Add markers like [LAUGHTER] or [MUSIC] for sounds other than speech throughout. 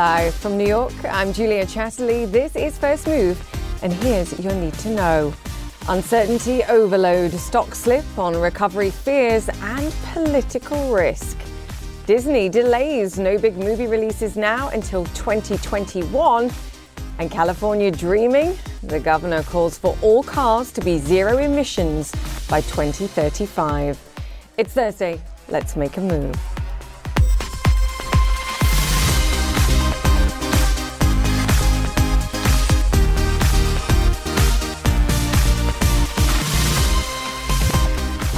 Live from New York, I'm Julia Chatterley. This is First Move, and here's your need to know. Uncertainty overload, stock slip on recovery fears, and political risk. Disney delays no big movie releases now until 2021. And California dreaming? The governor calls for all cars to be zero emissions by 2035. It's Thursday. Let's make a move.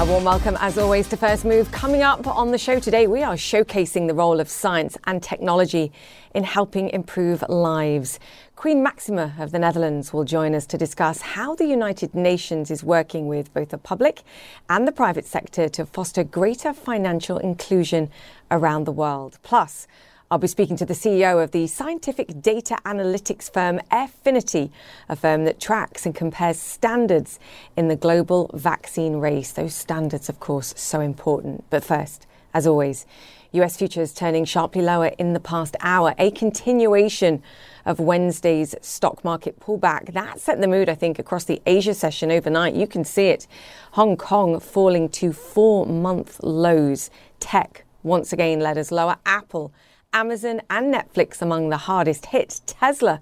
A warm welcome, as always, to First Move. Coming up on the show today, we are showcasing the role of science and technology in helping improve lives. Queen Maxima of the Netherlands will join us to discuss how the United Nations is working with both the public and the private sector to foster greater financial inclusion around the world. Plus, I'll be speaking to the CEO of the scientific data analytics firm Airfinity, a firm that tracks and compares standards in the global vaccine race. Those standards, of course, so important. But first, as always, US futures turning sharply lower in the past hour, a continuation of Wednesday's stock market pullback. That set the mood, I think, across the Asia session overnight. You can see it. Hong Kong falling to four month lows. Tech once again led us lower. Apple Amazon and Netflix among the hardest hit. Tesla,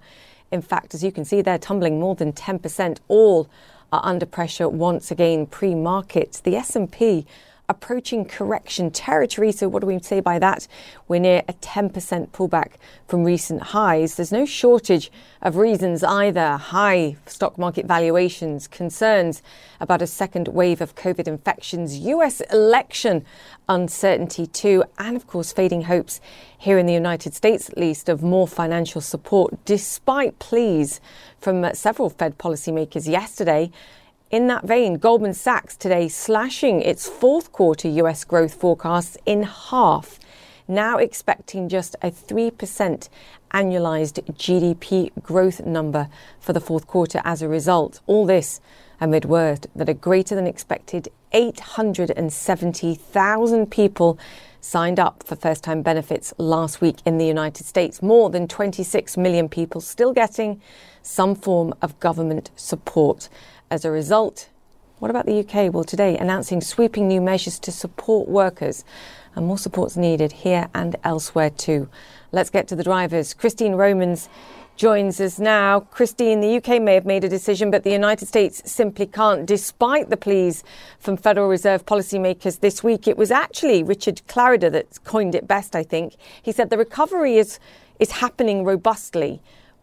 in fact, as you can see, they're tumbling more than 10%. All are under pressure once again pre-market. The S&P approaching correction territory. So, what do we say by that? We're near a 10% pullback from recent highs. There's no shortage of reasons either. High stock market valuations, concerns about a second wave of COVID infections, US election uncertainty too, and of course, fading hopes here in the United States, at least, of more financial support, despite pleas from several Fed policymakers yesterday in that vein, Goldman Sachs today slashing its fourth quarter US growth forecasts in half, now expecting just a 3% annualized GDP growth number for the fourth quarter as a result. All this amid word that a greater than expected 870,000 people signed up for first time benefits last week in the United States. More than 26 million people still getting some form of government support. As a result, what about the UK? Well, today announcing sweeping new measures to support workers, and more support's needed here and elsewhere too. Let's get to the drivers. Christine Romans joins us now. Christine, the UK may have made a decision, but the United States simply can't, despite the pleas from Federal Reserve policymakers this week. It was actually Richard Clarida that coined it best, I think. He said the recovery is, is happening robustly,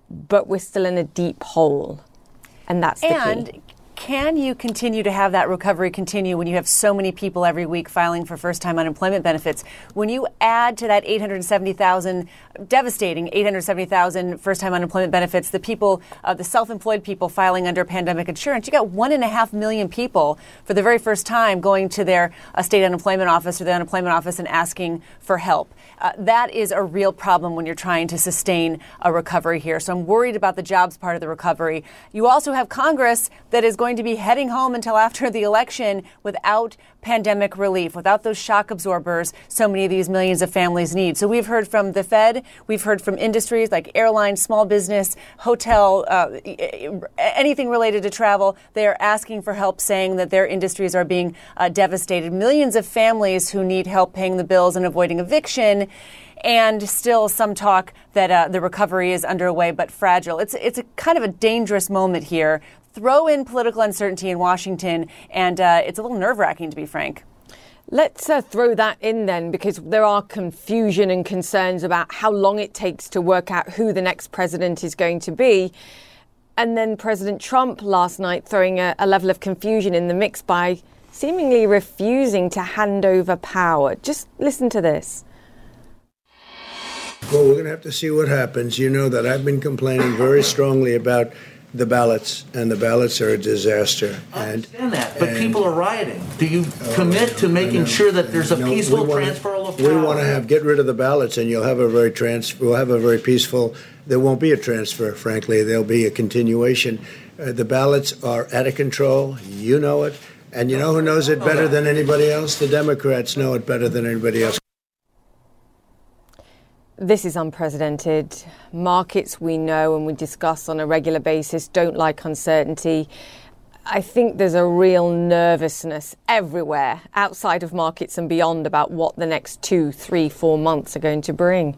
but we're still in a deep hole. And that's the and key can you continue to have that recovery continue when you have so many people every week filing for first time unemployment benefits? When you add to that 870,000, devastating 870,000 first time unemployment benefits, the people, uh, the self employed people filing under pandemic insurance, you got one and a half million people for the very first time going to their uh, state unemployment office or the unemployment office and asking for help. Uh, that is a real problem when you're trying to sustain a recovery here. So I'm worried about the jobs part of the recovery. You also have Congress that is going to be heading home until after the election without pandemic relief, without those shock absorbers so many of these millions of families need. So we've heard from the Fed, we've heard from industries like airlines, small business, hotel, uh, anything related to travel. They are asking for help, saying that their industries are being uh, devastated. Millions of families who need help paying the bills and avoiding eviction and still some talk that uh, the recovery is underway but fragile. It's it's a kind of a dangerous moment here. Throw in political uncertainty in Washington, and uh, it's a little nerve wracking to be frank. Let's uh, throw that in then, because there are confusion and concerns about how long it takes to work out who the next president is going to be. And then President Trump last night throwing a, a level of confusion in the mix by seemingly refusing to hand over power. Just listen to this. Well, we're going to have to see what happens. You know that I've been complaining very strongly about the ballots, and the ballots are a disaster. I understand that, but people are rioting. Do you oh, commit to making sure that there's a no, peaceful wanna, transfer of power? We want to have get rid of the ballots, and you'll have a very trans. We'll have a very peaceful. There won't be a transfer. Frankly, there'll be a continuation. Uh, the ballots are out of control. You know it. And you know who knows it better than anybody else? The Democrats know it better than anybody else. This is unprecedented. Markets we know and we discuss on a regular basis don't like uncertainty. I think there's a real nervousness everywhere outside of markets and beyond about what the next two, three, four months are going to bring.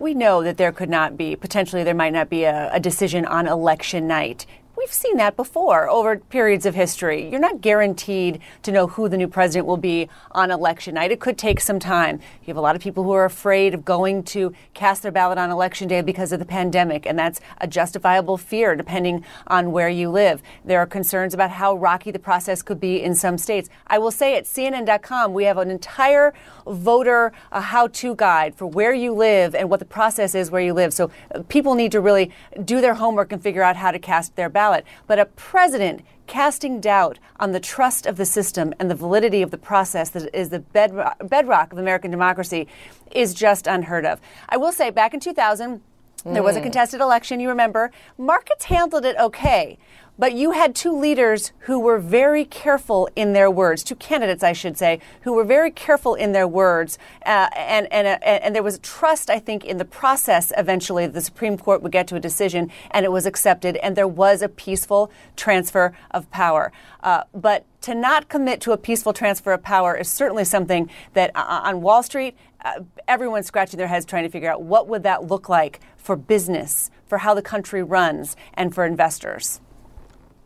We know that there could not be, potentially, there might not be a, a decision on election night. We've seen that before over periods of history. You're not guaranteed to know who the new president will be on election night. It could take some time. You have a lot of people who are afraid of going to cast their ballot on election day because of the pandemic, and that's a justifiable fear depending on where you live. There are concerns about how rocky the process could be in some states. I will say at CNN.com, we have an entire voter how to guide for where you live and what the process is where you live. So uh, people need to really do their homework and figure out how to cast their ballot ballot. But a president casting doubt on the trust of the system and the validity of the process that is the bedrock, bedrock of American democracy is just unheard of. I will say, back in 2000, there was a mm. contested election, you remember. Markets handled it okay. But you had two leaders who were very careful in their words, two candidates, I should say, who were very careful in their words. Uh, and, and, uh, and there was trust, I think, in the process eventually the Supreme Court would get to a decision, and it was accepted, and there was a peaceful transfer of power. Uh, but to not commit to a peaceful transfer of power is certainly something that uh, on Wall Street, uh, everyone's scratching their heads trying to figure out what would that look like for business, for how the country runs, and for investors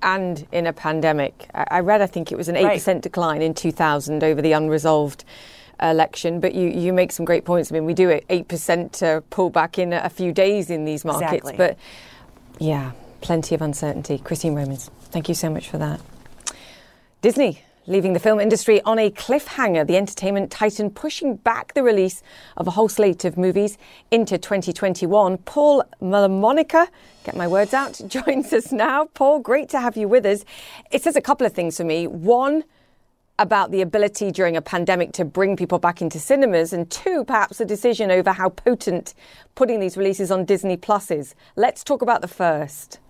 and in a pandemic. I read, I think it was an 8% right. decline in 2000 over the unresolved election, but you, you make some great points. I mean, we do it 8% to pull back in a few days in these markets, exactly. but yeah, plenty of uncertainty. Christine Romans, thank you so much for that. Disney leaving the film industry on a cliffhanger. The entertainment titan pushing back the release of a whole slate of movies into 2021. Paul Malamonica, get my words out, [LAUGHS] joins us now. Paul, great to have you with us. It says a couple of things for me. One, about the ability during a pandemic to bring people back into cinemas, and two, perhaps a decision over how potent putting these releases on Disney Plus is. Let's talk about the first.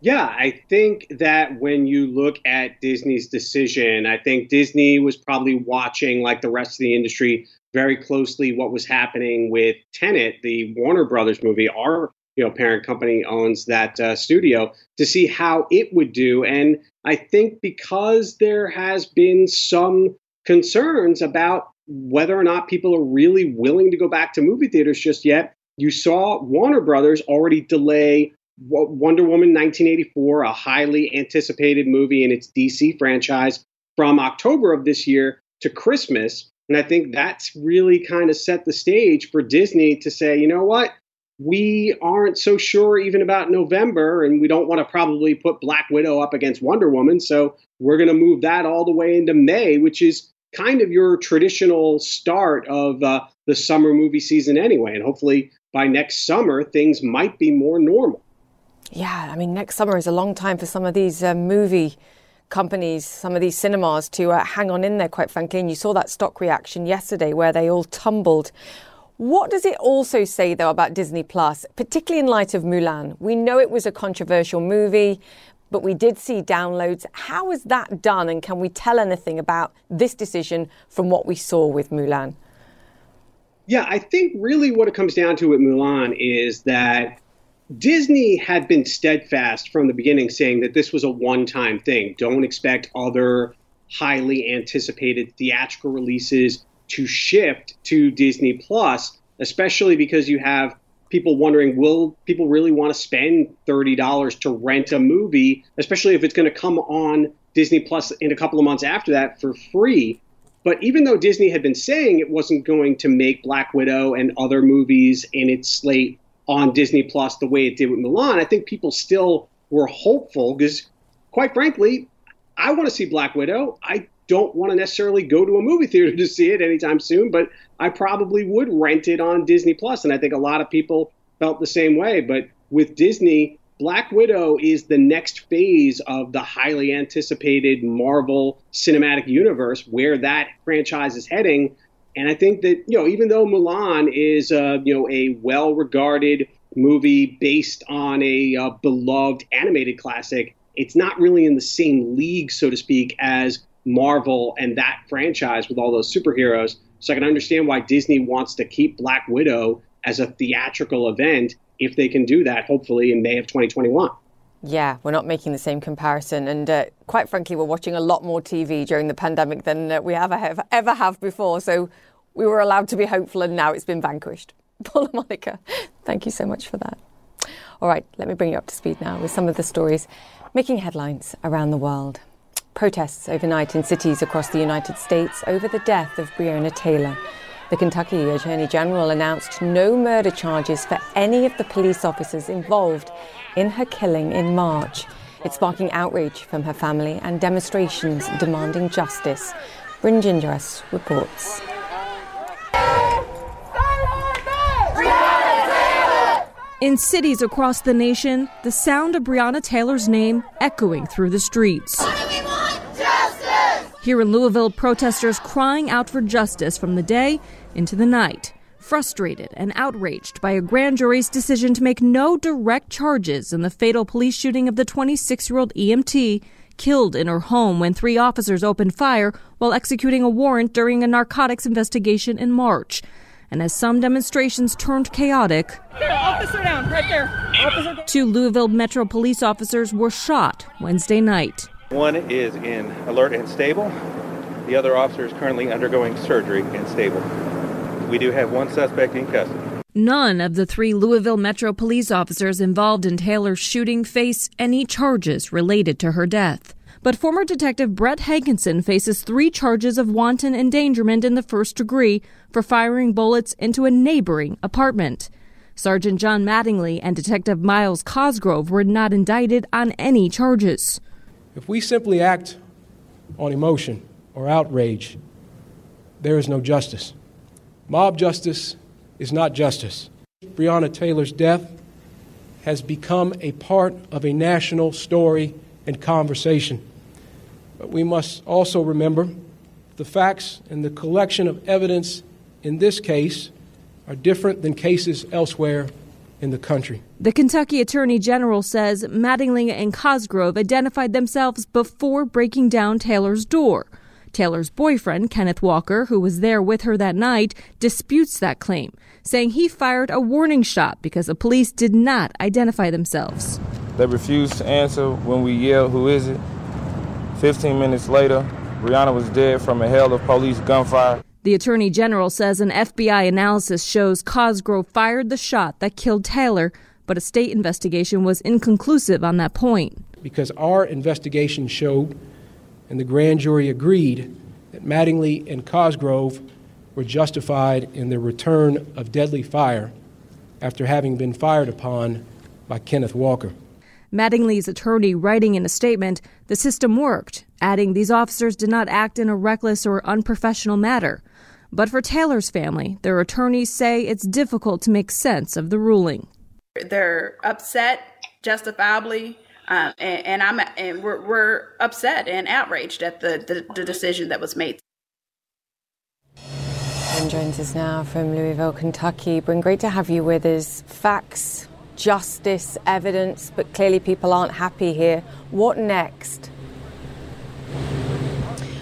Yeah, I think that when you look at Disney's decision, I think Disney was probably watching, like the rest of the industry, very closely what was happening with Tenet, the Warner Brothers movie. Our you know parent company owns that uh, studio to see how it would do, and I think because there has been some concerns about whether or not people are really willing to go back to movie theaters just yet. You saw Warner Brothers already delay Wonder Woman 1984, a highly anticipated movie in its DC franchise from October of this year to Christmas. And I think that's really kind of set the stage for Disney to say, you know what? We aren't so sure even about November, and we don't want to probably put Black Widow up against Wonder Woman. So we're going to move that all the way into May, which is kind of your traditional start of uh, the summer movie season anyway. And hopefully by next summer, things might be more normal. Yeah, I mean, next summer is a long time for some of these uh, movie companies, some of these cinemas to uh, hang on in there, quite frankly. And you saw that stock reaction yesterday where they all tumbled. What does it also say, though, about Disney Plus, particularly in light of Mulan? We know it was a controversial movie, but we did see downloads. How is that done? And can we tell anything about this decision from what we saw with Mulan? Yeah, I think really what it comes down to with Mulan is that Disney had been steadfast from the beginning, saying that this was a one time thing. Don't expect other highly anticipated theatrical releases to shift to Disney Plus, especially because you have people wondering will people really want to spend $30 to rent a movie, especially if it's going to come on Disney Plus in a couple of months after that for free. But even though Disney had been saying it wasn't going to make Black Widow and other movies in its slate on Disney Plus the way it did with Mulan, I think people still were hopeful because, quite frankly, I want to see Black Widow. I don't want to necessarily go to a movie theater [LAUGHS] to see it anytime soon, but I probably would rent it on Disney Plus, and I think a lot of people felt the same way. But with Disney, Black Widow is the next phase of the highly anticipated Marvel Cinematic Universe, where that franchise is heading. And I think that you know, even though Mulan is uh, you know a well-regarded movie based on a uh, beloved animated classic, it's not really in the same league, so to speak, as Marvel and that franchise with all those superheroes. So I can understand why Disney wants to keep Black Widow as a theatrical event if they can do that, hopefully in May of 2021. Yeah, we're not making the same comparison. And uh, quite frankly, we're watching a lot more TV during the pandemic than uh, we ever have, ever have before. So we were allowed to be hopeful, and now it's been vanquished. [LAUGHS] Paul La Monica, thank you so much for that. All right, let me bring you up to speed now with some of the stories making headlines around the world. Protests overnight in cities across the United States over the death of Breonna Taylor. The Kentucky Attorney General announced no murder charges for any of the police officers involved in her killing in March. It's sparking outrage from her family and demonstrations demanding justice. Brynn Gingras reports. In cities across the nation, the sound of Breonna Taylor's name echoing through the streets. Here in Louisville, protesters crying out for justice from the day into the night, frustrated and outraged by a grand jury's decision to make no direct charges in the fatal police shooting of the 26 year old EMT killed in her home when three officers opened fire while executing a warrant during a narcotics investigation in March. And as some demonstrations turned chaotic, there, officer down, right there. Officer down. two Louisville Metro police officers were shot Wednesday night. One is in alert and stable. The other officer is currently undergoing surgery and stable. We do have one suspect in custody. None of the three Louisville Metro police officers involved in Taylor's shooting face any charges related to her death. But former Detective Brett Hankison faces three charges of wanton endangerment in the first degree for firing bullets into a neighboring apartment. Sergeant John Mattingly and Detective Myles Cosgrove were not indicted on any charges. If we simply act on emotion or outrage, there is no justice. Mob justice is not justice. Breonna Taylor's death has become a part of a national story and conversation. But we must also remember the facts and the collection of evidence in this case are different than cases elsewhere in the country. The Kentucky Attorney General says Mattingly and Cosgrove identified themselves before breaking down Taylor's door. Taylor's boyfriend, Kenneth Walker, who was there with her that night, disputes that claim, saying he fired a warning shot because the police did not identify themselves. They refused to answer when we yelled, Who is it? 15 minutes later, Breonna was dead from a hail of police gunfire. The Attorney General says an FBI analysis shows Cosgrove fired the shot that killed Taylor, but a state investigation was inconclusive on that point. Because our investigation showed, and the grand jury agreed, that Mattingly and Cosgrove were justified in their return of deadly fire after having been fired upon by Kenneth Walker. Mattingly's attorney writing in a statement, the system worked, adding these officers did not act in a reckless or unprofessional manner. But for Taylor's family, their attorneys say it's difficult to make sense of the ruling. They're upset, justifiably, uh, and, and, I'm and we're, we're, upset and outraged at the, the, the decision that was made. Brynn joins us now from Louisville, Kentucky. Brynn, great to have you with us. Facts, justice, evidence, but clearly people aren't happy here. What next?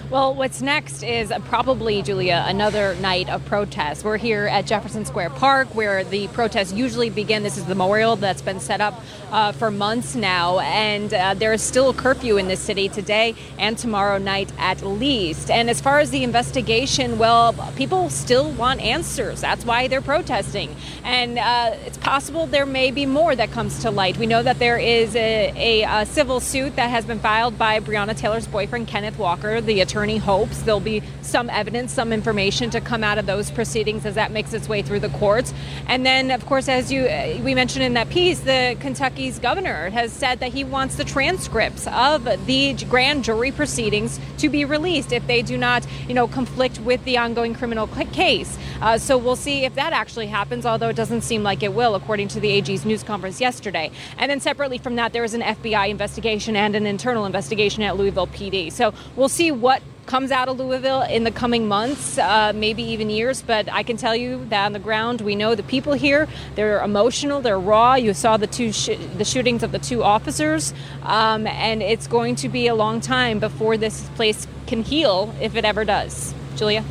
Well, what's next is probably, Julia, another night of protests. We're here at Jefferson Square Park where the protests usually begin. This is the memorial that's been set up uh, for months now, and uh, there is still a curfew in this city today and tomorrow night at least. And as far as the investigation, well, people still want answers. That's why they're protesting. And uh, it's possible there may be more that comes to light. We know that there is a, a, a civil suit that has been filed by Breonna Taylor's boyfriend, Kenneth Walker, the attorney attorney hopes there'll be some evidence, some information to come out of those proceedings as that makes its way through the courts. And then, of course, as you uh, we mentioned in that piece, the Kentucky's governor has said that he wants the transcripts of the grand jury proceedings to be released if they do not, you know, conflict with the ongoing criminal case. Uh, so we'll see if that actually happens, although it doesn't seem like it will, according to the AG's news conference yesterday. And then separately from that, there is an FBI investigation and an internal investigation at Louisville PD. So we'll see what comes out of Louisville in the coming months, uh, maybe even years. But I can tell you that on the ground, we know the people here. They're emotional. They're raw. You saw the two sh- the shootings of the two officers, um, and it's going to be a long time before this place can heal, if it ever does. Julia.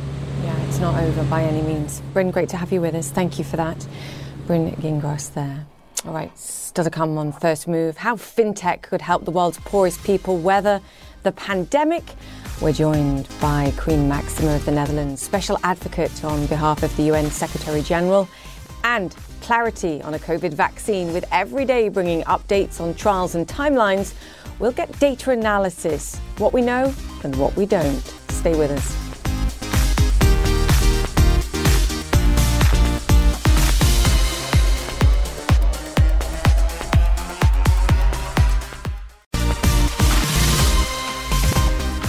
Yeah, it's not over by any means. Brynn, great to have you with us. Thank you for that. Brynn Gingras there. All right, still to come on First Move. How fintech could help the world's poorest people weather the pandemic. We're joined by Queen Maxima of the Netherlands, special advocate on behalf of the UN Secretary General, and clarity on a COVID vaccine, with every day bringing updates on trials and timelines. We'll get data analysis, what we know and what we don't. Stay with us.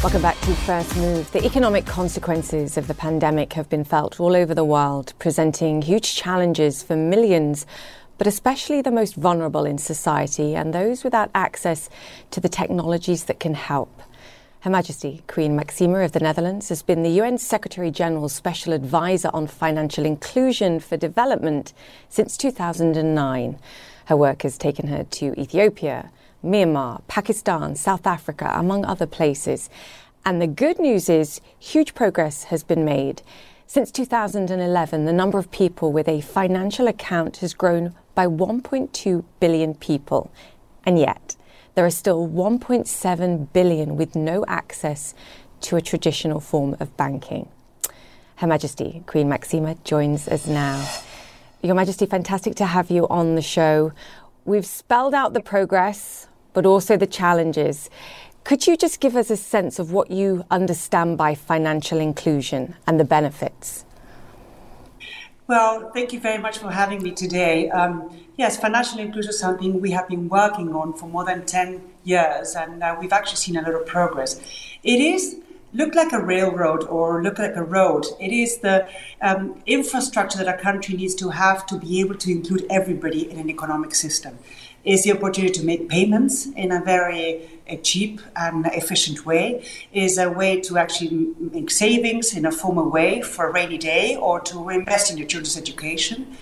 Welcome back to First Move. The economic consequences of the pandemic have been felt all over the world, presenting huge challenges for millions, but especially the most vulnerable in society and those without access to the technologies that can help. Her Majesty Queen Maxima of the Netherlands has been the UN Secretary General's Special Advisor on Financial Inclusion for Development since 2009. Her work has taken her to Ethiopia, Myanmar, Pakistan, South Africa, among other places. And the good news is huge progress has been made. Since 2011, the number of people with a financial account has grown by 1.2 billion people. And yet, there are still 1.7 billion with no access to a traditional form of banking. Her Majesty, Queen Maxima, joins us now. Your Majesty, fantastic to have you on the show. We've spelled out the progress, but also the challenges. Could you just give us a sense of what you understand by financial inclusion and the benefits? Well, thank you very much for having me today. Um, yes, financial inclusion is something we have been working on for more than 10 years, and uh, we've actually seen a lot of progress. It is look like a railroad or look like a road. It is the um, infrastructure that a country needs to have to be able to include everybody in an economic system. Is the opportunity to make payments in a very a cheap and efficient way, is a way to actually make savings in a formal way for a rainy day or to invest in your children's education,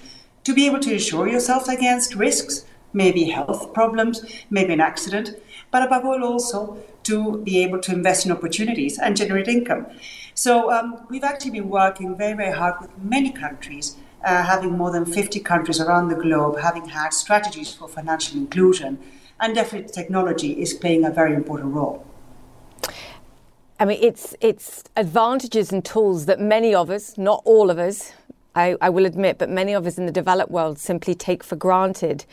to be able to insure yourself against risks, maybe health problems, maybe an accident, but above all also to be able to invest in opportunities and generate income. So um, we've actually been working very, very hard with many countries uh, having more than 50 countries around the globe having had strategies for financial inclusion. And definitely, technology is playing a very important role. I mean, it's it's advantages and tools that many of us, not all of us, I, I will admit, but many of us in the developed world simply take for granted.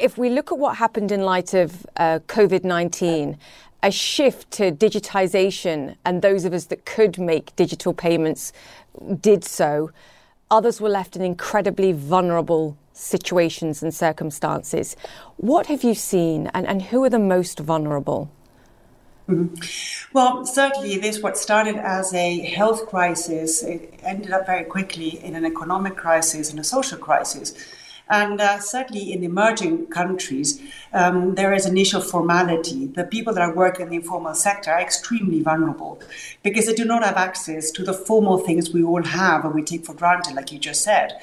If we look at what happened in light of uh, COVID 19, a shift to digitization, and those of us that could make digital payments did so. Others were left in incredibly vulnerable situations and circumstances. What have you seen, and, and who are the most vulnerable? Well, certainly, this what started as a health crisis it ended up very quickly in an economic crisis and a social crisis. And uh, certainly in emerging countries, um, there is initial formality. The people that are working in the informal sector are extremely vulnerable because they do not have access to the formal things we all have and we take for granted, like you just said.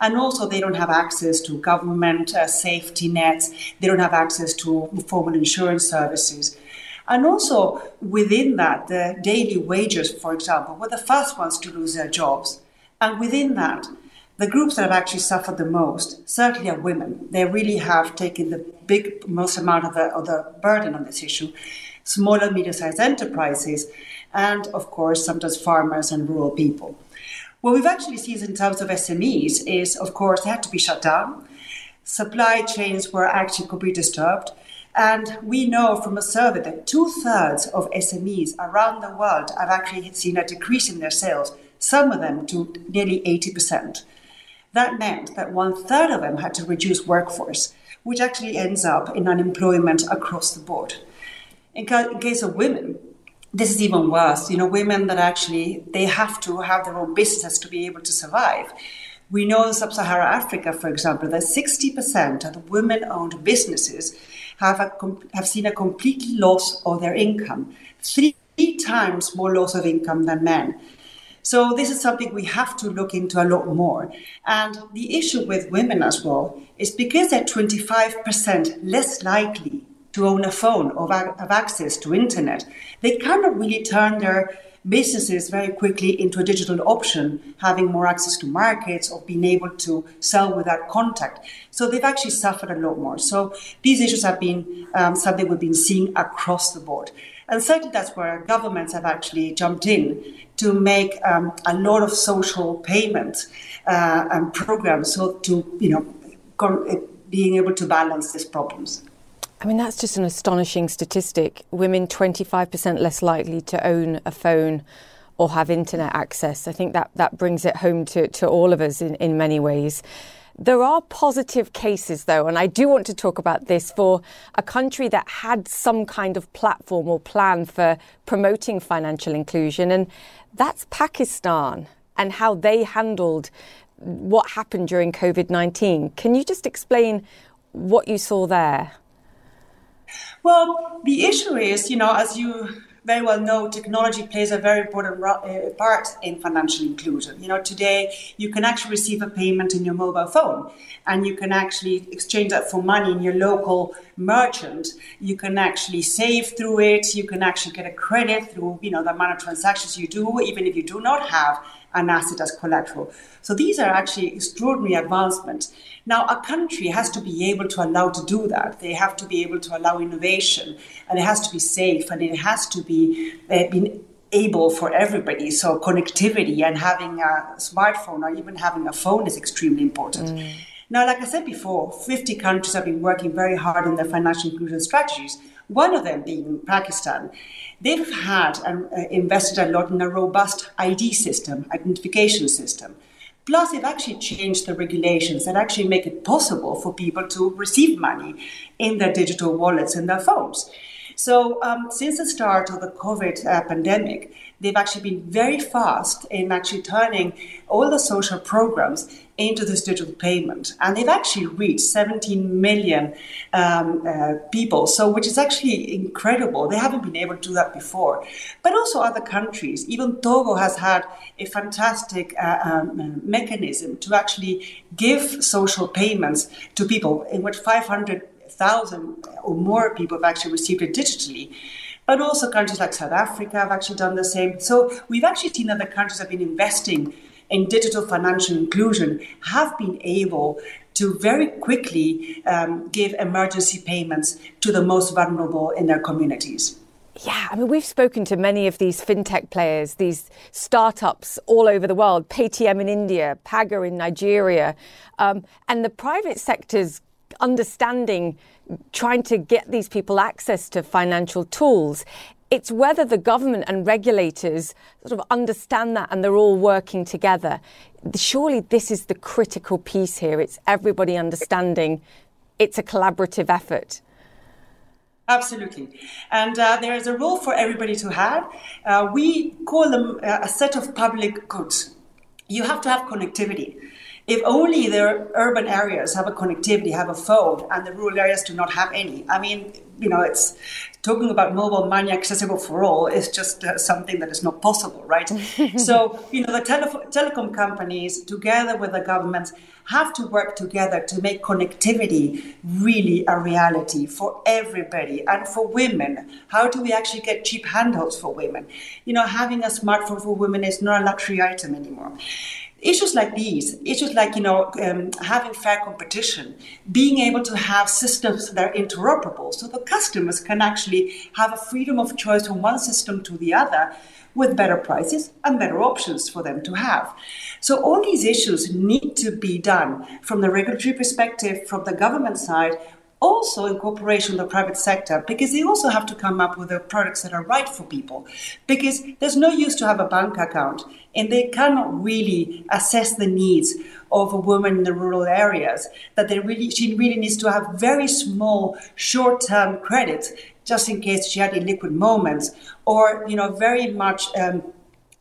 And also, they don't have access to government uh, safety nets, they don't have access to formal insurance services. And also, within that, the daily wages, for example, were the first ones to lose their jobs. And within that, the groups that have actually suffered the most certainly are women. They really have taken the big most amount of the, of the burden on this issue. Small and medium-sized enterprises, and of course, sometimes farmers and rural people. What we've actually seen in terms of SMEs is, of course, they had to be shut down. Supply chains were actually completely disturbed. And we know from a survey that two thirds of SMEs around the world have actually seen a decrease in their sales, some of them to nearly 80%. That meant that one third of them had to reduce workforce, which actually ends up in unemployment across the board. In, ca- in case of women, this is even worse. You know, women that actually they have to have their own business to be able to survive. We know in sub-Saharan Africa, for example, that 60% of the women-owned businesses have, a, have seen a complete loss of their income, three times more loss of income than men. So this is something we have to look into a lot more. And the issue with women as well is because they're 25% less likely to own a phone or have access to internet, they cannot really turn their businesses very quickly into a digital option, having more access to markets or being able to sell without contact. So they've actually suffered a lot more. So these issues have been um, something we've been seeing across the board. And certainly that's where governments have actually jumped in to make um, a lot of social payment uh, and programs so to, you know, being able to balance these problems. I mean, that's just an astonishing statistic. Women 25% less likely to own a phone or have internet access. I think that, that brings it home to, to all of us in, in many ways. There are positive cases, though, and I do want to talk about this for a country that had some kind of platform or plan for promoting financial inclusion, and that's Pakistan and how they handled what happened during COVID 19. Can you just explain what you saw there? Well, the issue is, you know, as you very well know, technology plays a very important uh, part in financial inclusion. You know, today you can actually receive a payment in your mobile phone, and you can actually exchange that for money in your local merchant. You can actually save through it. You can actually get a credit through, you know, the amount of transactions you do, even if you do not have an asset as collateral. So these are actually extraordinary advancements. Now, a country has to be able to allow to do that. They have to be able to allow innovation, and it has to be safe, and it has to be uh, been able for everybody. So connectivity and having a smartphone or even having a phone is extremely important. Mm. Now, like I said before, 50 countries have been working very hard on their financial inclusion strategies. One of them being Pakistan. They've had and uh, invested a lot in a robust ID system, identification system. Plus, they've actually changed the regulations that actually make it possible for people to receive money in their digital wallets in their phones. So, um, since the start of the COVID uh, pandemic, they've actually been very fast in actually turning all the social programs into this digital payment. And they've actually reached 17 million um, uh, people, so which is actually incredible. They haven't been able to do that before. But also other countries, even Togo has had a fantastic uh, um, mechanism to actually give social payments to people, in which 500,000 or more people have actually received it digitally but also countries like South Africa have actually done the same. So we've actually seen other countries have been investing in digital financial inclusion have been able to very quickly um, give emergency payments to the most vulnerable in their communities. Yeah, I mean, we've spoken to many of these fintech players, these startups all over the world, Paytm in India, Paga in Nigeria, um, and the private sector's understanding, trying to get these people access to financial tools. It's whether the government and regulators sort of understand that and they're all working together. Surely this is the critical piece here. It's everybody understanding it's a collaborative effort. Absolutely. And uh, there is a role for everybody to have. Uh, we call them uh, a set of public goods. You have to have connectivity. If only the urban areas have a connectivity, have a phone, and the rural areas do not have any. I mean, you know, it's talking about mobile money accessible for all is just uh, something that is not possible, right? [LAUGHS] so, you know, the tele- telecom companies, together with the governments, have to work together to make connectivity really a reality for everybody and for women. How do we actually get cheap handhelds for women? You know, having a smartphone for women is not a luxury item anymore issues like these, issues like you know um, having fair competition, being able to have systems that are interoperable, so the customers can actually have a freedom of choice from one system to the other, with better prices and better options for them to have. So all these issues need to be done from the regulatory perspective, from the government side, also in cooperation with the private sector because they also have to come up with the products that are right for people. Because there's no use to have a bank account and they cannot really assess the needs of a woman in the rural areas that they really she really needs to have very small short-term credit just in case she had illiquid moments or you know very much um,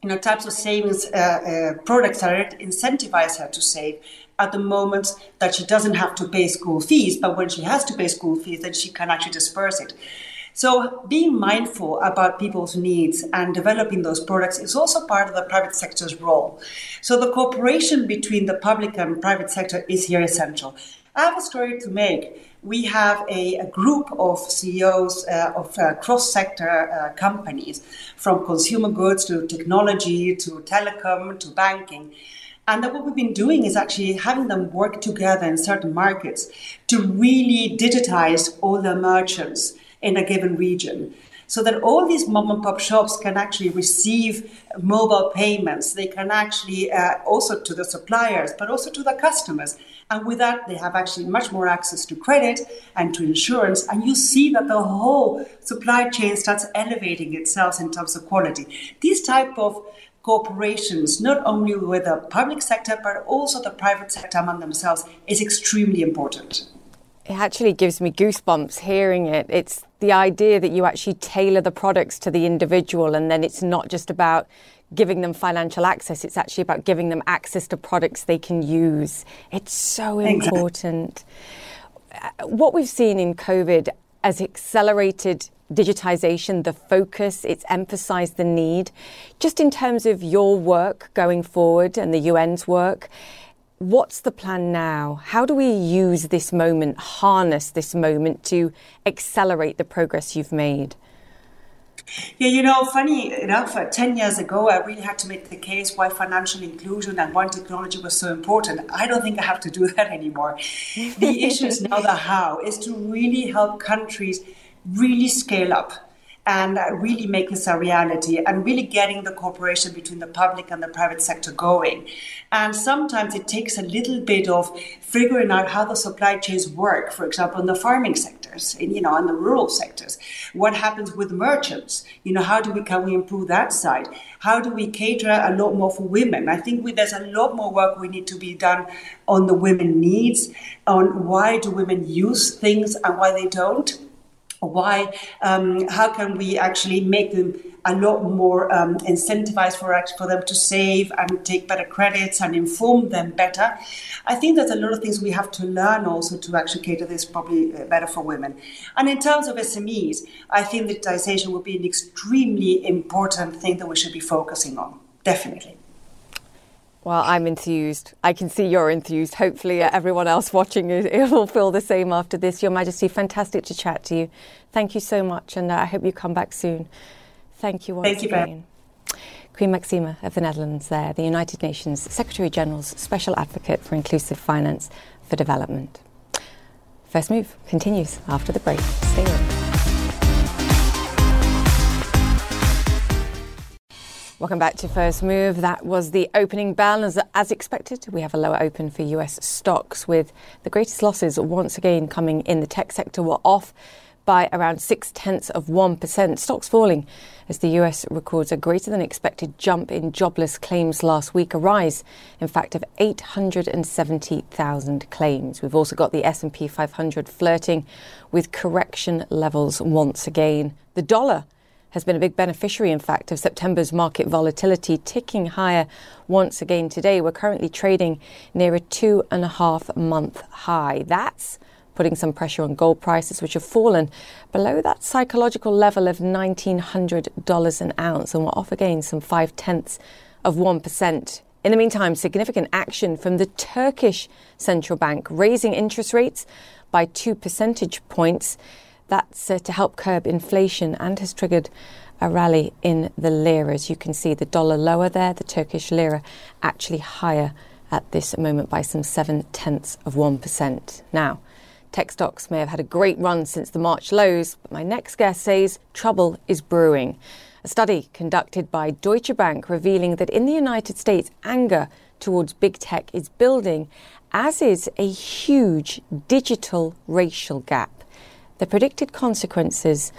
you know types of savings uh, uh, products that incentivize her to save at the moment that she doesn't have to pay school fees, but when she has to pay school fees, then she can actually disperse it. So, being mindful about people's needs and developing those products is also part of the private sector's role. So, the cooperation between the public and private sector is here essential. I have a story to make. We have a, a group of CEOs uh, of uh, cross sector uh, companies, from consumer goods to technology to telecom to banking. And that what we've been doing is actually having them work together in certain markets to really digitize all the merchants in a given region so that all these mom and pop shops can actually receive mobile payments. They can actually uh, also to the suppliers, but also to the customers. And with that, they have actually much more access to credit and to insurance. And you see that the whole supply chain starts elevating itself in terms of quality. These type of corporations, not only with the public sector, but also the private sector among themselves, is extremely important it actually gives me goosebumps hearing it. It's the idea that you actually tailor the products to the individual, and then it's not just about giving them financial access, it's actually about giving them access to products they can use. It's so important. Exactly. What we've seen in COVID has accelerated digitization, the focus, it's emphasized the need. Just in terms of your work going forward and the UN's work, What's the plan now? How do we use this moment, harness this moment to accelerate the progress you've made? Yeah, you know, funny enough, uh, 10 years ago, I really had to make the case why financial inclusion and why technology was so important. I don't think I have to do [LAUGHS] that anymore. the issue is now the how, is to really help countries really scale up and uh, really make this a reality and really getting the cooperation between the public and the private sector going. And sometimes it takes a little bit of figuring out how the supply chains work, for example, in the farming sectors, in, you know, in the rural sectors. What happens with merchants? You know, how do we, can we improve that side? How do we cater a lot more for women? I think we, there's a lot more work we need to be done on the women needs, on why do women use things and why they don't why um, how can we actually make them a lot more um, incentivized for for them to save and take better credits and inform them better? I think there's a lot of things we have to learn also to actually cater this probably uh, better for women. And in terms of smes i think digitization will be an extremely important thing that we should be focusing on. Definitely well, I'm enthused. I can see you're enthused. Hopefully, uh, everyone else watching it, [LAUGHS] will feel the same after this. Your Majesty, fantastic to chat to you. Thank you so much, and uh, I hope you come back soon. Thank you once Thank you, again. Queen Maxima of the Netherlands, there, the United Nations Secretary General's Special Advocate for Inclusive Finance for Development. First Move continues after the break. Stay with Welcome back to First Move. That was the opening bell. As, as, expected, we have a lower open for US stocks, with the greatest losses once again coming in the tech sector. We're off by around six tenths of 1%. Stocks falling as the US records a greater than expected jump in jobless claims last week, a rise, in fact, of 870,000 claims. We've also got the S&P 500 flirting with correction levels once again. The dollar has been a big beneficiary, in fact, of September's market volatility ticking higher once again today. We're currently trading near a two and a half month high. That's putting some pressure on gold prices, which have fallen below that psychological level of $1,900 an ounce, and we're off again some five tenths of 1%. In the meantime, significant action from the Turkish central bank, raising interest rates by two percentage points. That's uh, to help curb inflation and has triggered a rally in the lira. As you can see, the dollar lower there, the Turkish lira actually higher at this moment by some seven tenths of 1%. Now, tech stocks may have had a great run since the March lows, but my next guest says trouble is brewing. A study conducted by Deutsche Bank revealing that in the United States, anger towards big tech is building, as is a huge digital racial gap. The predicted consequences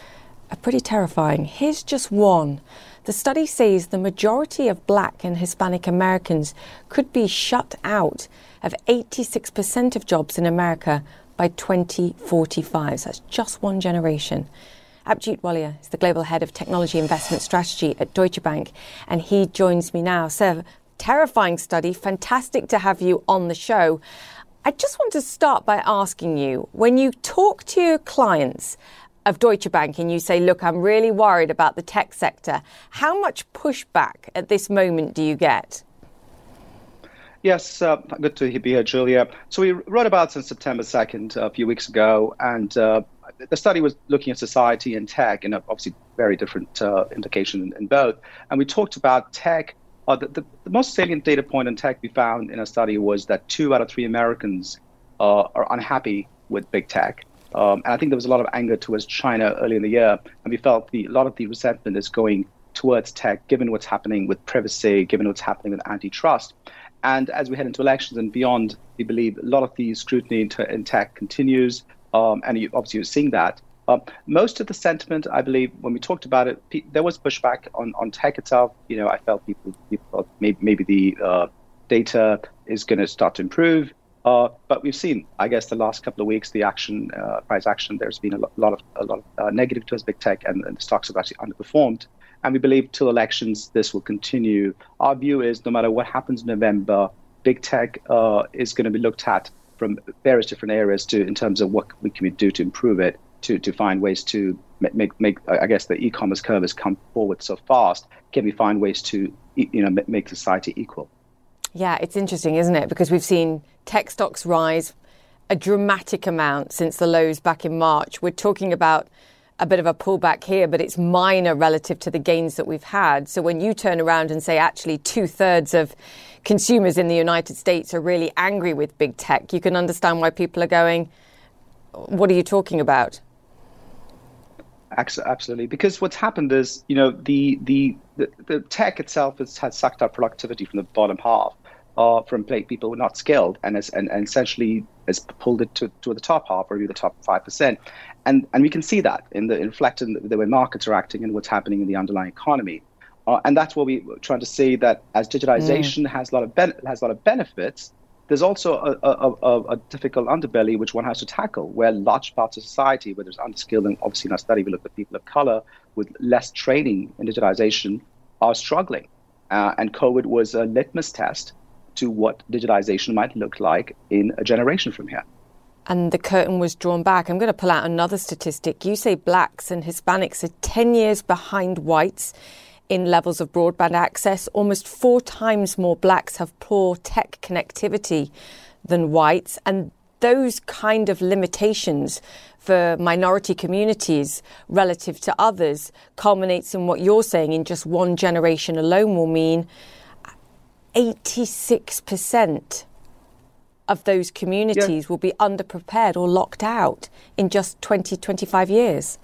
are pretty terrifying. Here's just one. The study says the majority of black and Hispanic Americans could be shut out of 86% of jobs in America by 2045. So that's just one generation. Apjit Walia is the global head of technology investment strategy at Deutsche Bank, and he joins me now. So, terrifying study. Fantastic to have you on the show. I just want to start by asking you when you talk to your clients of Deutsche Bank and you say, look, I'm really worried about the tech sector, how much pushback at this moment do you get? Yes, uh, good to be here, Julia. So we wrote about on September 2nd, a few weeks ago, and uh, the study was looking at society and tech, and obviously very different uh, indication in, in, both. And we talked about tech. Uh, the, the, the, most salient data point on tech we found in a study was that two out of three Americans uh, are unhappy with big tech. Um, and I think there was a lot of anger towards China early in the year, and we felt the, a lot of the resentment is going towards tech, given what's happening with privacy, given what's happening with antitrust. And as we head into elections and beyond, we believe a lot of the scrutiny in tech continues. Um, and you, obviously, you're seeing that. Um, most of the sentiment, I believe, when we talked about it, pe- there was pushback on, on tech itself. You know, I felt people, people thought maybe, maybe the uh, data is going to start to improve. Uh, but we've seen, I guess, the last couple of weeks, the action, uh, price action. There's been a lot, of a lot of uh, negative towards big tech, and, and, the stocks have actually underperformed. And we believe till elections, this will continue. Our view is no matter what happens in November, big tech uh, is going to be looked at from various different areas to in terms of what we can do to improve it, to, to find ways to make, make, I guess the e-commerce curve has come forward so fast. Can we find ways to you know make society equal? Yeah, it's interesting, isn't it? Because we've seen tech stocks rise a dramatic amount since the lows back in March. We're talking about a bit of a pullback here, but it's minor relative to the gains that we've had. So when you turn around and say actually two thirds of consumers in the United States are really angry with big tech, you can understand why people are going, What are you talking about? Absolutely, because what's happened is, you know, the the the, the tech itself has, has sucked up productivity from the bottom half, uh, from people who are not skilled, and, has, and, and essentially has pulled it to, to the top half, or maybe the top five percent and and we can see that in the reflected in the, the way markets are acting and what's happening in the underlying economy. Uh, and that's what we're trying to say that as digitization mm. has a lot of ben- has a lot of benefits, there's also a, a, a, a, difficult underbelly which one has to tackle, where large parts of society, where there's unskilled, and obviously in our study we look at people of color with less training in digitization, are struggling. Uh, and COVID was a litmus test to what digitization might look like in a generation from here and the curtain was drawn back. I'm going to pull out another statistic. You say blacks and Hispanics are 10 years behind whites in levels of broadband access. Almost four times more blacks have poor tech connectivity than whites. And those kind of limitations for minority communities relative to others culminates in what you're saying in just one generation alone will mean 86% of those communities yeah. will be underprepared or locked out in just 20, 25 years.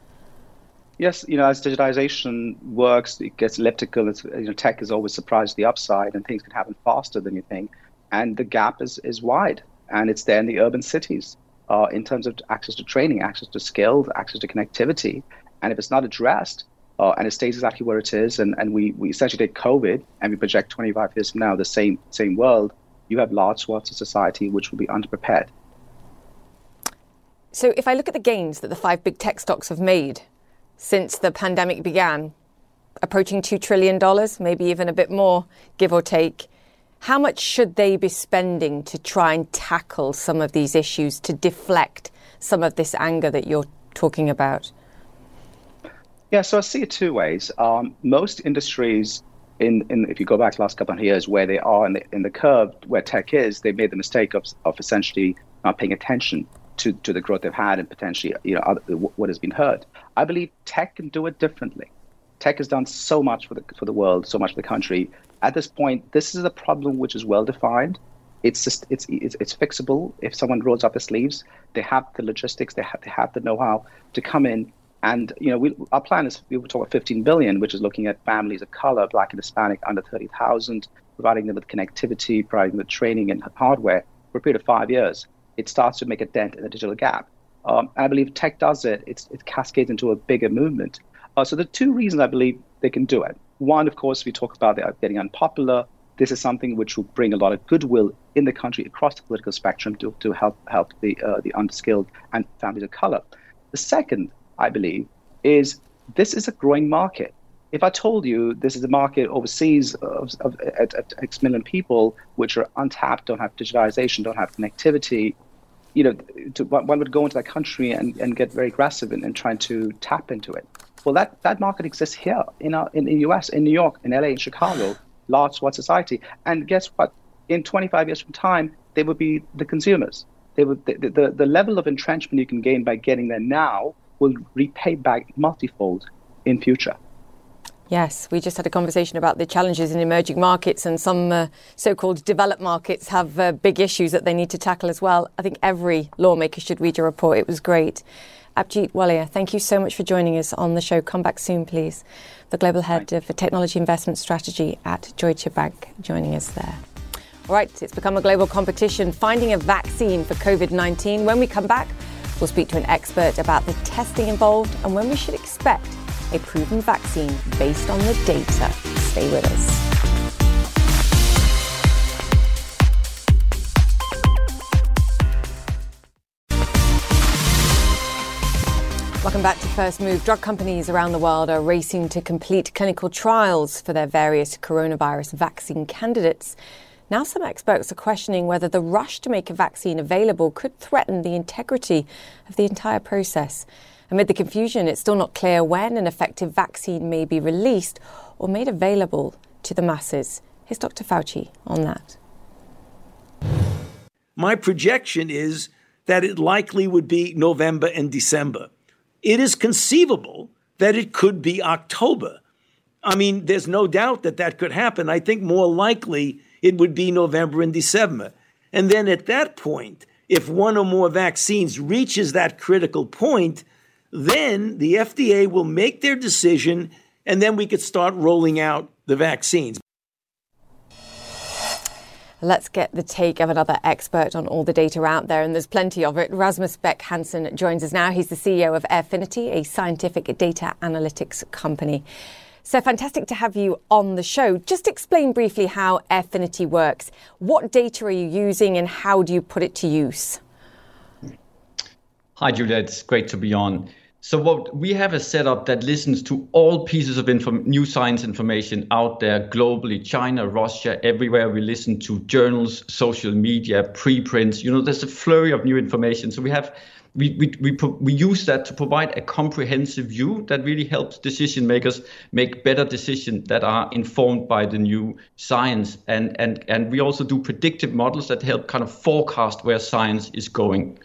Yes, you know, as digitization works, it gets elliptical. It's, you know, tech is always surprised the upside, and things can happen faster than you think. And the gap is, is wide, and it's there in the urban cities uh, in terms of access to training, access to skills, access to connectivity. And if it's not addressed, uh, and it stays exactly where it is, and, and we, we essentially take COVID and we project 25 years from now the same same world, you have large swaths of society which will be underprepared. So, if I look at the gains that the five big tech stocks have made since the pandemic began, approaching $2 trillion, maybe even a bit more, give or take, how much should they be spending to try and tackle some of these issues to deflect some of this anger that you're talking about? Yeah, so I see it two ways. Um, most industries in, in if you go back the last couple of years where they are in the, in the curve where tech is, they made the mistake of, of essentially not paying attention to, to the growth they've had and potentially you know other, what has been heard. I believe tech can do it differently. Tech has done so much for the for the world, so much for the country. At this point, this is a problem which is well defined. It's just it's, it's it's fixable if someone rolls up their sleeves. They have the logistics, they have they have the know-how to come in and you know, we, our plan is we will talk about 15 billion, which is looking at families of color, black and Hispanic, under 30,000, providing them with connectivity, providing them with training and hardware for a period of five years. It starts to make a dent in the digital gap. Um, I believe tech does it. It's, it cascades into a bigger movement. Uh, so the two reasons I believe they can do it. One, of course, we talk about they are getting unpopular. This is something which will bring a lot of goodwill in the country across the political spectrum to, to help help the uh, the unskilled and families of color. The second I believe, is this is a growing market. If I told you this is a market overseas of, of at, at X million people which are untapped, don't have digitization, don't have connectivity, you know, to, one would go into that country and, and get very aggressive in, in trying to tap into it. Well, that, that market exists here in, our, in the US, in New York, in LA, in Chicago, large swath society. And guess what? in 25 years from time, they would be the consumers. They would the, the, the level of entrenchment you can gain by getting there now will repay back multifold in future. Yes, we just had a conversation about the challenges in emerging markets, and some uh, so called developed markets have uh, big issues that they need to tackle as well. I think every lawmaker should read your report. It was great. Apjit Walia, thank you so much for joining us on the show. Come back soon, please. The Global Head of Technology Investment Strategy at Deutsche Bank, joining us there. All right, it's become a global competition finding a vaccine for COVID 19. When we come back, we'll speak to an expert about the testing involved and when we should expect a proven vaccine based on the data. Stay with us. Welcome back to First Move. Drug companies around the world are racing to complete clinical trials for their various coronavirus vaccine candidates. Now, some experts are questioning whether the rush to make a vaccine available could threaten the integrity of the entire process. Amid the confusion, it's still not clear when an effective vaccine may be released or made available to the masses. Here's Dr. Fauci on that. My projection is that it likely would be November and December. It is conceivable that it could be October. I mean, there's no doubt that that could happen. I think more likely it would be November and December. And then at that point, if one or more vaccines reaches that critical point, then the FDA will make their decision, and then we could start rolling out the vaccines. Let's get the take of another expert on all the data out there, and there's plenty of it. Rasmus Beck Hansen joins us now. He's the CEO of Airfinity, a scientific data analytics company. So fantastic to have you on the show. Just explain briefly how Airfinity works. What data are you using, and how do you put it to use? Hi, Julia. It's great to be on. So what we have a setup that listens to all pieces of inform- new science information out there globally, China, Russia, everywhere. We listen to journals, social media, preprints. You know, there's a flurry of new information. So we have we, we, we, we use that to provide a comprehensive view that really helps decision makers make better decisions that are informed by the new science. And, and, and we also do predictive models that help kind of forecast where science is going.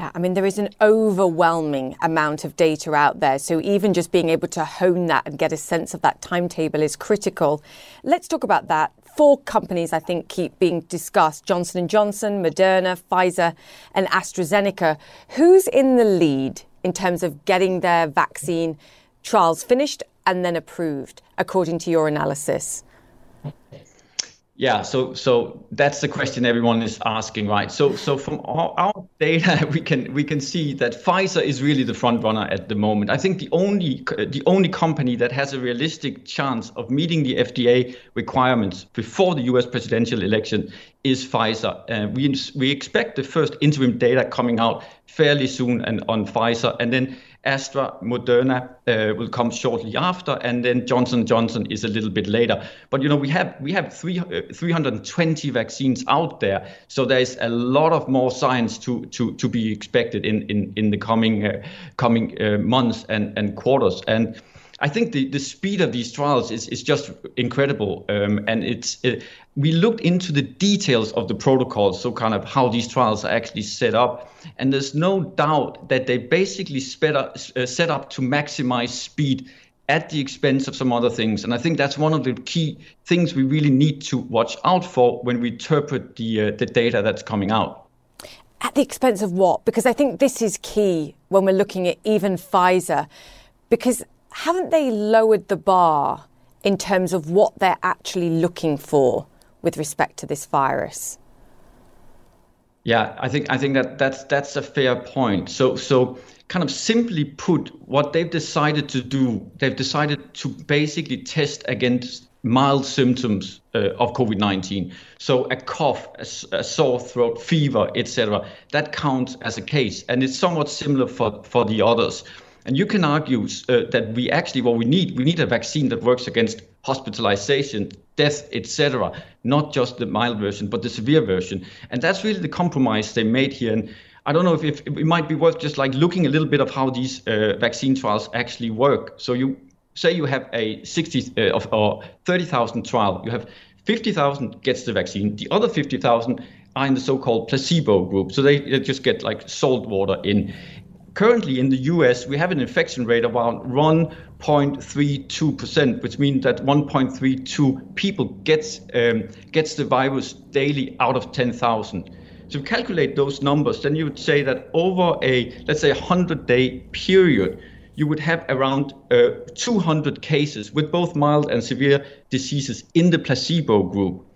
Yeah, I mean, there is an overwhelming amount of data out there. So even just being able to hone that and get a sense of that timetable is critical. Let's talk about that. Four companies, I think, keep being discussed: Johnson and Johnson, Moderna, Pfizer, and AstraZeneca. Who's in the lead in terms of getting their vaccine trials finished and then approved, according to your analysis? Yeah, so so that's the question everyone is asking, right? So so from our, our, data, [LAUGHS] we can we can see that Pfizer is really the front runner at the moment. I think the only the only company that has a realistic chance of meeting the FDA requirements before the U.S. presidential election is Pfizer. Uh, we we expect the first interim data coming out fairly soon and on Pfizer, and then Astra, Moderna uh, will come shortly after, and then Johnson Johnson is a little bit later. But you know, we have we have three, uh, 320 vaccines out there, so there is a lot of more science to to to be expected in in in the coming uh, coming months and and quarters and. I think the, the speed of these trials is, is just incredible. Um, and it's it, we looked into the details of the protocols, so kind of how these trials are actually set up. And there's no doubt that they basically sped up, uh, set up to maximize speed at the expense of some other things. And I think that's one of the key things we really need to watch out for when we interpret the, uh, the data that's coming out. At the expense of what? Because I think this is key when we're looking at even Pfizer. Because haven't they lowered the bar in terms of what they're actually looking for with respect to this virus? Yeah, I think I think that that's that's a fair point. So so kind of simply put, what they've decided to do, they've decided to basically test against mild symptoms uh, of COVID-19. So a cough, a, a sore throat, fever, etc. That counts as a case, and it's somewhat similar for for the others. And you can argue uh, that we actually, what we need, we need a vaccine that works against hospitalization, death, etc., not just the mild version, but the severe version. And that's really the compromise they made here. And I don't know if, if it might be worth just like looking a little bit of how these uh, vaccine trials actually work. So you say you have a 60 uh, or 30,000 trial, you have 50,000 gets the vaccine. The other 50,000 are in the so-called placebo group. So they, they just get like salt water in. Currently in the US, we have an infection rate of around 1.32%, which means that 1.32 people gets um, gets the virus daily out of 10,000. To calculate those numbers, then you would say that over a let's say 100-day period, you would have around uh, 200 cases with both mild and severe diseases in the placebo group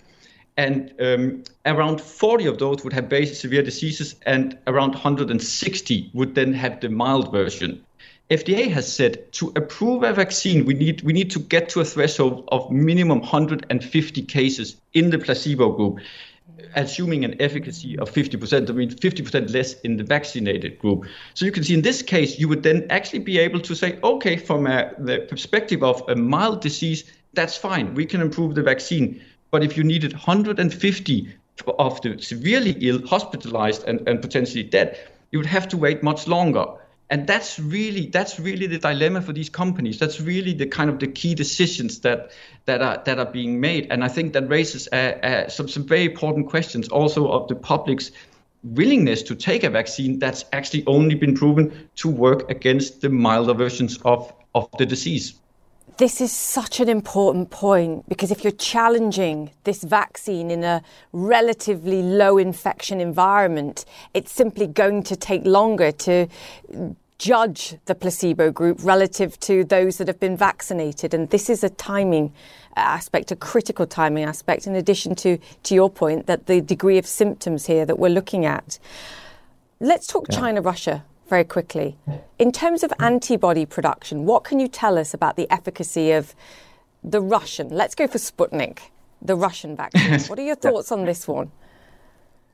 and um, around 40 of those would have very severe diseases, and around 160 would then have the mild version. FDA has said to approve a vaccine, we need we need to get to a threshold of minimum 150 cases in the placebo group, assuming an efficacy of 50%. I mean, 50% less in the vaccinated group. So you can see in this case, you would then actually be able to say, okay, from a, the perspective of a mild disease, that's fine. We can improve the vaccine but if you needed 150 of the severely ill, hospitalized, and, and potentially dead, you would have to wait much longer. And that's really that's really the dilemma for these companies. That's really the kind of the key decisions that that are that are being made. And I think that raises uh, uh, some some very important questions also of the public's willingness to take a vaccine that's actually only been proven to work against the milder versions of of the disease. This is such an important point because if you're challenging this vaccine in a relatively low infection environment, it's simply going to take longer to judge the placebo group relative to those that have been vaccinated. And this is a timing aspect, a critical timing aspect, in addition to, to your point that the degree of symptoms here that we're looking at. Let's talk yeah. China Russia very quickly. In terms of antibody production, what can you tell us about the efficacy of the Russian? Let's go for Sputnik, the Russian vaccine. [LAUGHS] what are your thoughts on this one?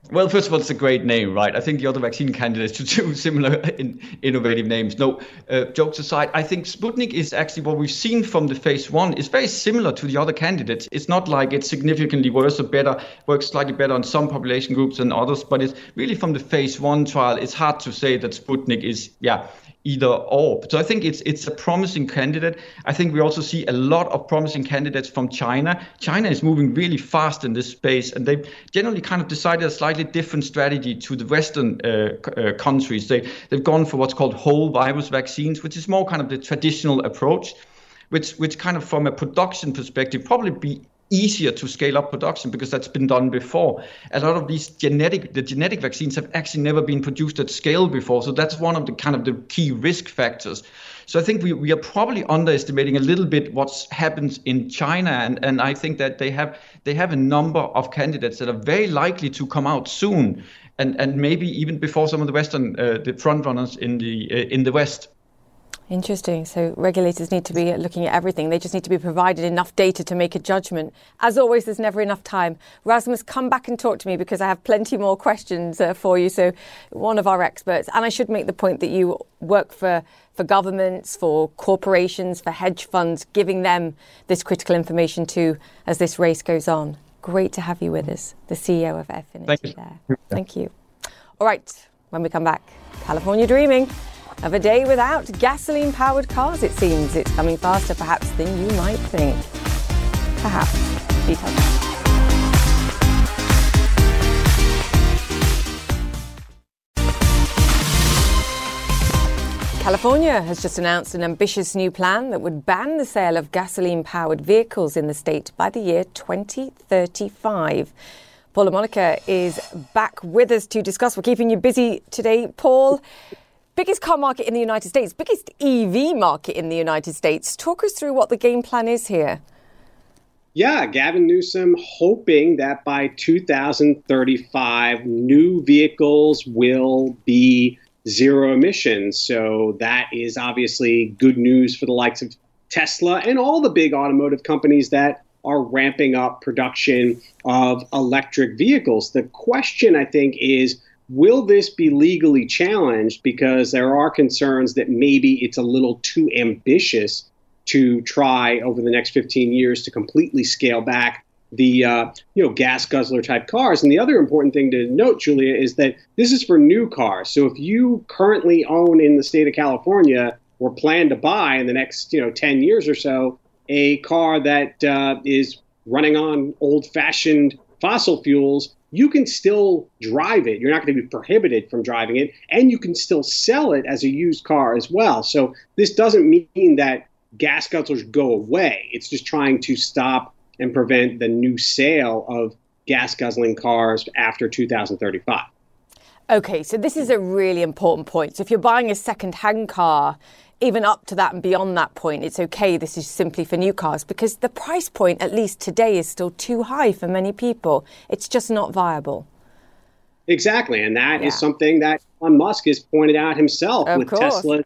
Well, first of all, it's a great name, right? I think the other vaccine candidates are two similar [LAUGHS] in, innovative names. No, uh, jokes aside, I think Sputnik is actually what we've seen from the phase one is very similar to the other candidates. It's not like it's significantly worse or better, works slightly better on some population groups than others, but it's really from the phase one trial. It's hard to say that Sputnik is, yeah, either or. So I think it's it's a promising candidate. I think we also see a lot of promising candidates from China. China is moving really fast in this space, and they generally kind of decided a slightly different strategy to the Western uh, uh, countries. They they've gone for what's called whole virus vaccines, which is more kind of the traditional approach. Which, which kind of from a production perspective probably be easier to scale up production because that's been done before. A lot of these genetic, the genetic vaccines have actually never been produced at scale before. So that's one of the kind of the key risk factors. So I think we, we are probably underestimating a little bit what's happened in China, and, and I think that they have they have a number of candidates that are very likely to come out soon, and, and maybe even before some of the Western uh, the front runners in the uh, in the West. Interesting. So regulators need to be looking at everything. They just need to be provided enough data to make a judgment. As always, there's never enough time. Rasmus, come back and talk to me because I have plenty more questions uh, for you. So, one of our experts, and I should make the point that you work for for governments, for corporations, for hedge funds, giving them this critical information too as this race goes on. Great to have you with us, the CEO of Airfinity. Thank you. There. Thank you. All right, when we come back, California dreaming of a day without gasoline powered cars, it seems. It's coming faster, perhaps, than you might think. Perhaps. Details. California has just announced an ambitious new plan that would ban the sale of gasoline powered vehicles in the state by the year 2035. Paul La Monica is back with us to discuss. We're keeping you busy today, Paul biggest car market in the United States, biggest EV market in the United States. Talk us through what the game plan is here. Yeah, Gavin Newsom hoping that by 2035, new vehicles will be zero emissions. So that is obviously good news for the likes of Tesla and all the big automotive companies that are ramping up production of electric vehicles. The question, I think, is Will this be legally challenged? Because there are concerns that maybe it's a little too ambitious to try over the next 15 years to completely scale back the uh, you know gas guzzler type cars. And the other important thing to note, Julia, is that this is for new cars. So if you currently own in the state of California or plan to buy in the next you know 10 years or so a car that uh, is running on old fashioned fossil fuels, you can still drive it. You're not going to be prohibited from driving it, and you can still sell it as a used car as well. So this doesn't mean that gas guzzlers go away. It's just trying to stop and prevent the new sale of gas guzzling cars after 2035. Okay, so this is a really important point. So if you're buying a second hand car, even up to that and beyond that point, it's okay. This is simply for new cars because the price point, at least today, is still too high for many people. It's just not viable. Exactly. And that yeah. is something that Elon Musk has pointed out himself of with course. Tesla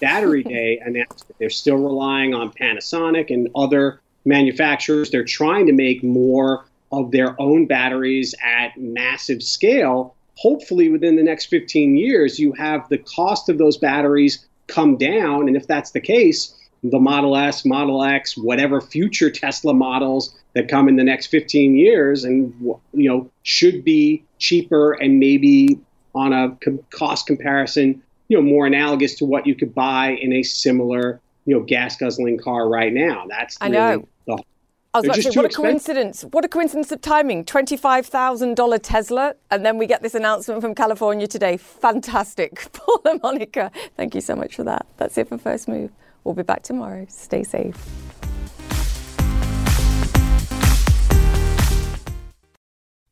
Battery Day [LAUGHS] announcement. They're still relying on Panasonic and other manufacturers. They're trying to make more of their own batteries at massive scale. Hopefully, within the next 15 years, you have the cost of those batteries come down. And if that's the case, the Model S, Model X, whatever future Tesla models that come in the next 15 years, and you know, should be cheaper and maybe on a cost comparison, you know, more analogous to what you could buy in a similar, you know, gas guzzling car right now. That's I know. The, I was about to say, what a coincidence! What a coincidence of timing. Twenty-five thousand dollar Tesla, and then we get this announcement from California today. Fantastic, [LAUGHS] Paul La Monica. Thank you so much for that. That's it for First Move. We'll be back tomorrow. Stay safe.